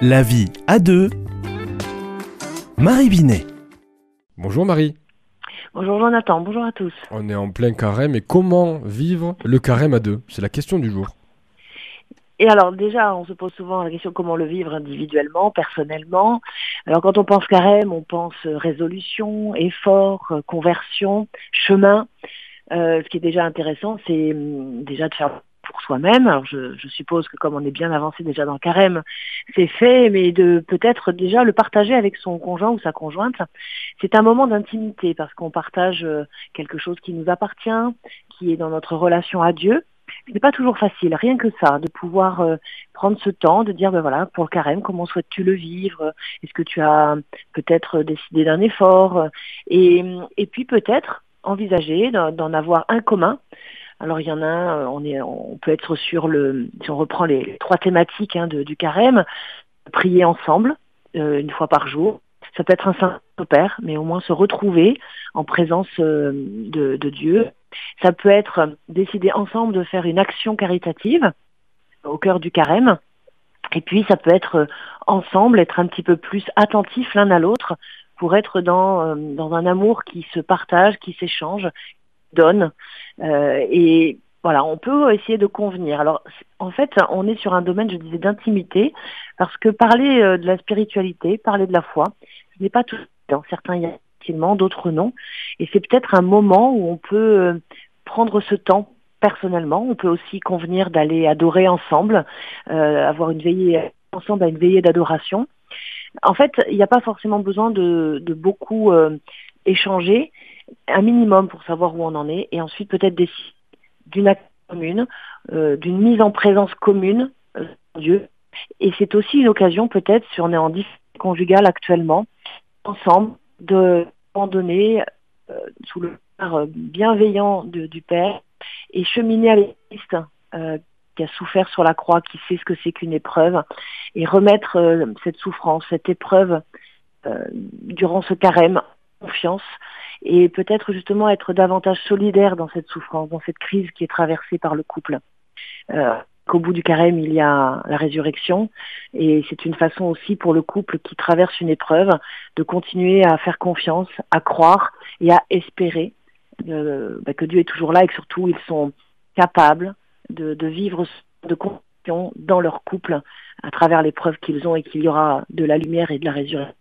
La vie à deux. Marie Binet. Bonjour Marie. Bonjour Jonathan, bonjour à tous. On est en plein carême et comment vivre le carême à deux? C'est la question du jour. Et alors déjà, on se pose souvent la question comment le vivre individuellement, personnellement? Alors quand on pense carême, on pense résolution, effort, conversion, chemin. Euh, ce qui est déjà intéressant, c'est hum, déjà de faire soi-même. Alors je, suppose que comme on est bien avancé déjà dans le carême, c'est fait, mais de peut-être déjà le partager avec son conjoint ou sa conjointe. C'est un moment d'intimité parce qu'on partage euh, quelque chose qui nous appartient, qui est dans notre relation à Dieu. Ce n'est pas toujours facile, rien que ça, de pouvoir euh, prendre ce temps, de dire, ben voilà, pour le carême, comment souhaites-tu le vivre? Est-ce que tu as peut-être décidé d'un effort? Et, et puis peut-être envisager d'en avoir un commun alors il y en a euh, on, on peut être sur le, si on reprend les trois thématiques hein, du carême, prier ensemble euh, une fois par jour. Ça peut être un saint père, mais au moins se retrouver en présence euh, de, Dieu. Ça peut être décider ensemble de faire une action caritative au cœur du carême. Et puis ça peut être ensemble, être un petit peu plus attentif l'un à l'autre pour être dans un amour qui se partage, qui s'échange, donne. Euh, et voilà, on peut essayer de convenir. Alors, en fait, on est sur un domaine, je disais, d'intimité, parce que parler euh, de la spiritualité, parler de la foi, ce n'est pas tout. Dans certains, y a d'autres non. Et c'est peut-être un moment où on peut euh, prendre ce temps personnellement. On peut aussi convenir d'aller adorer ensemble, avoir une veillée ensemble à une veillée d'adoration. En fait, il n'y a pas forcément besoin de, de beaucoup échanger un minimum pour savoir où on en est, et ensuite peut-être d'une action commune, euh, d'une mise en présence commune euh, Dieu. Et c'est aussi une occasion peut-être, si on est en difficulté conjugale actuellement, ensemble, de abandonner euh, sous le regard bienveillant du Père et cheminer à Christ qui a souffert sur la croix, qui sait ce que c'est qu'une épreuve, et remettre cette souffrance, cette épreuve durant ce carême confiance et peut-être justement être davantage solidaire dans cette souffrance, dans cette crise qui est traversée par le couple. Euh, qu'au bout du carême, il y a la résurrection et c'est une façon aussi pour le couple qui traverse une épreuve de continuer à faire confiance, à croire et à espérer euh, bah, que Dieu est toujours là et que surtout ils sont capables de, de vivre de confiance dans leur couple à travers l'épreuve qu'ils ont et qu'il y aura de la lumière et de la résurrection.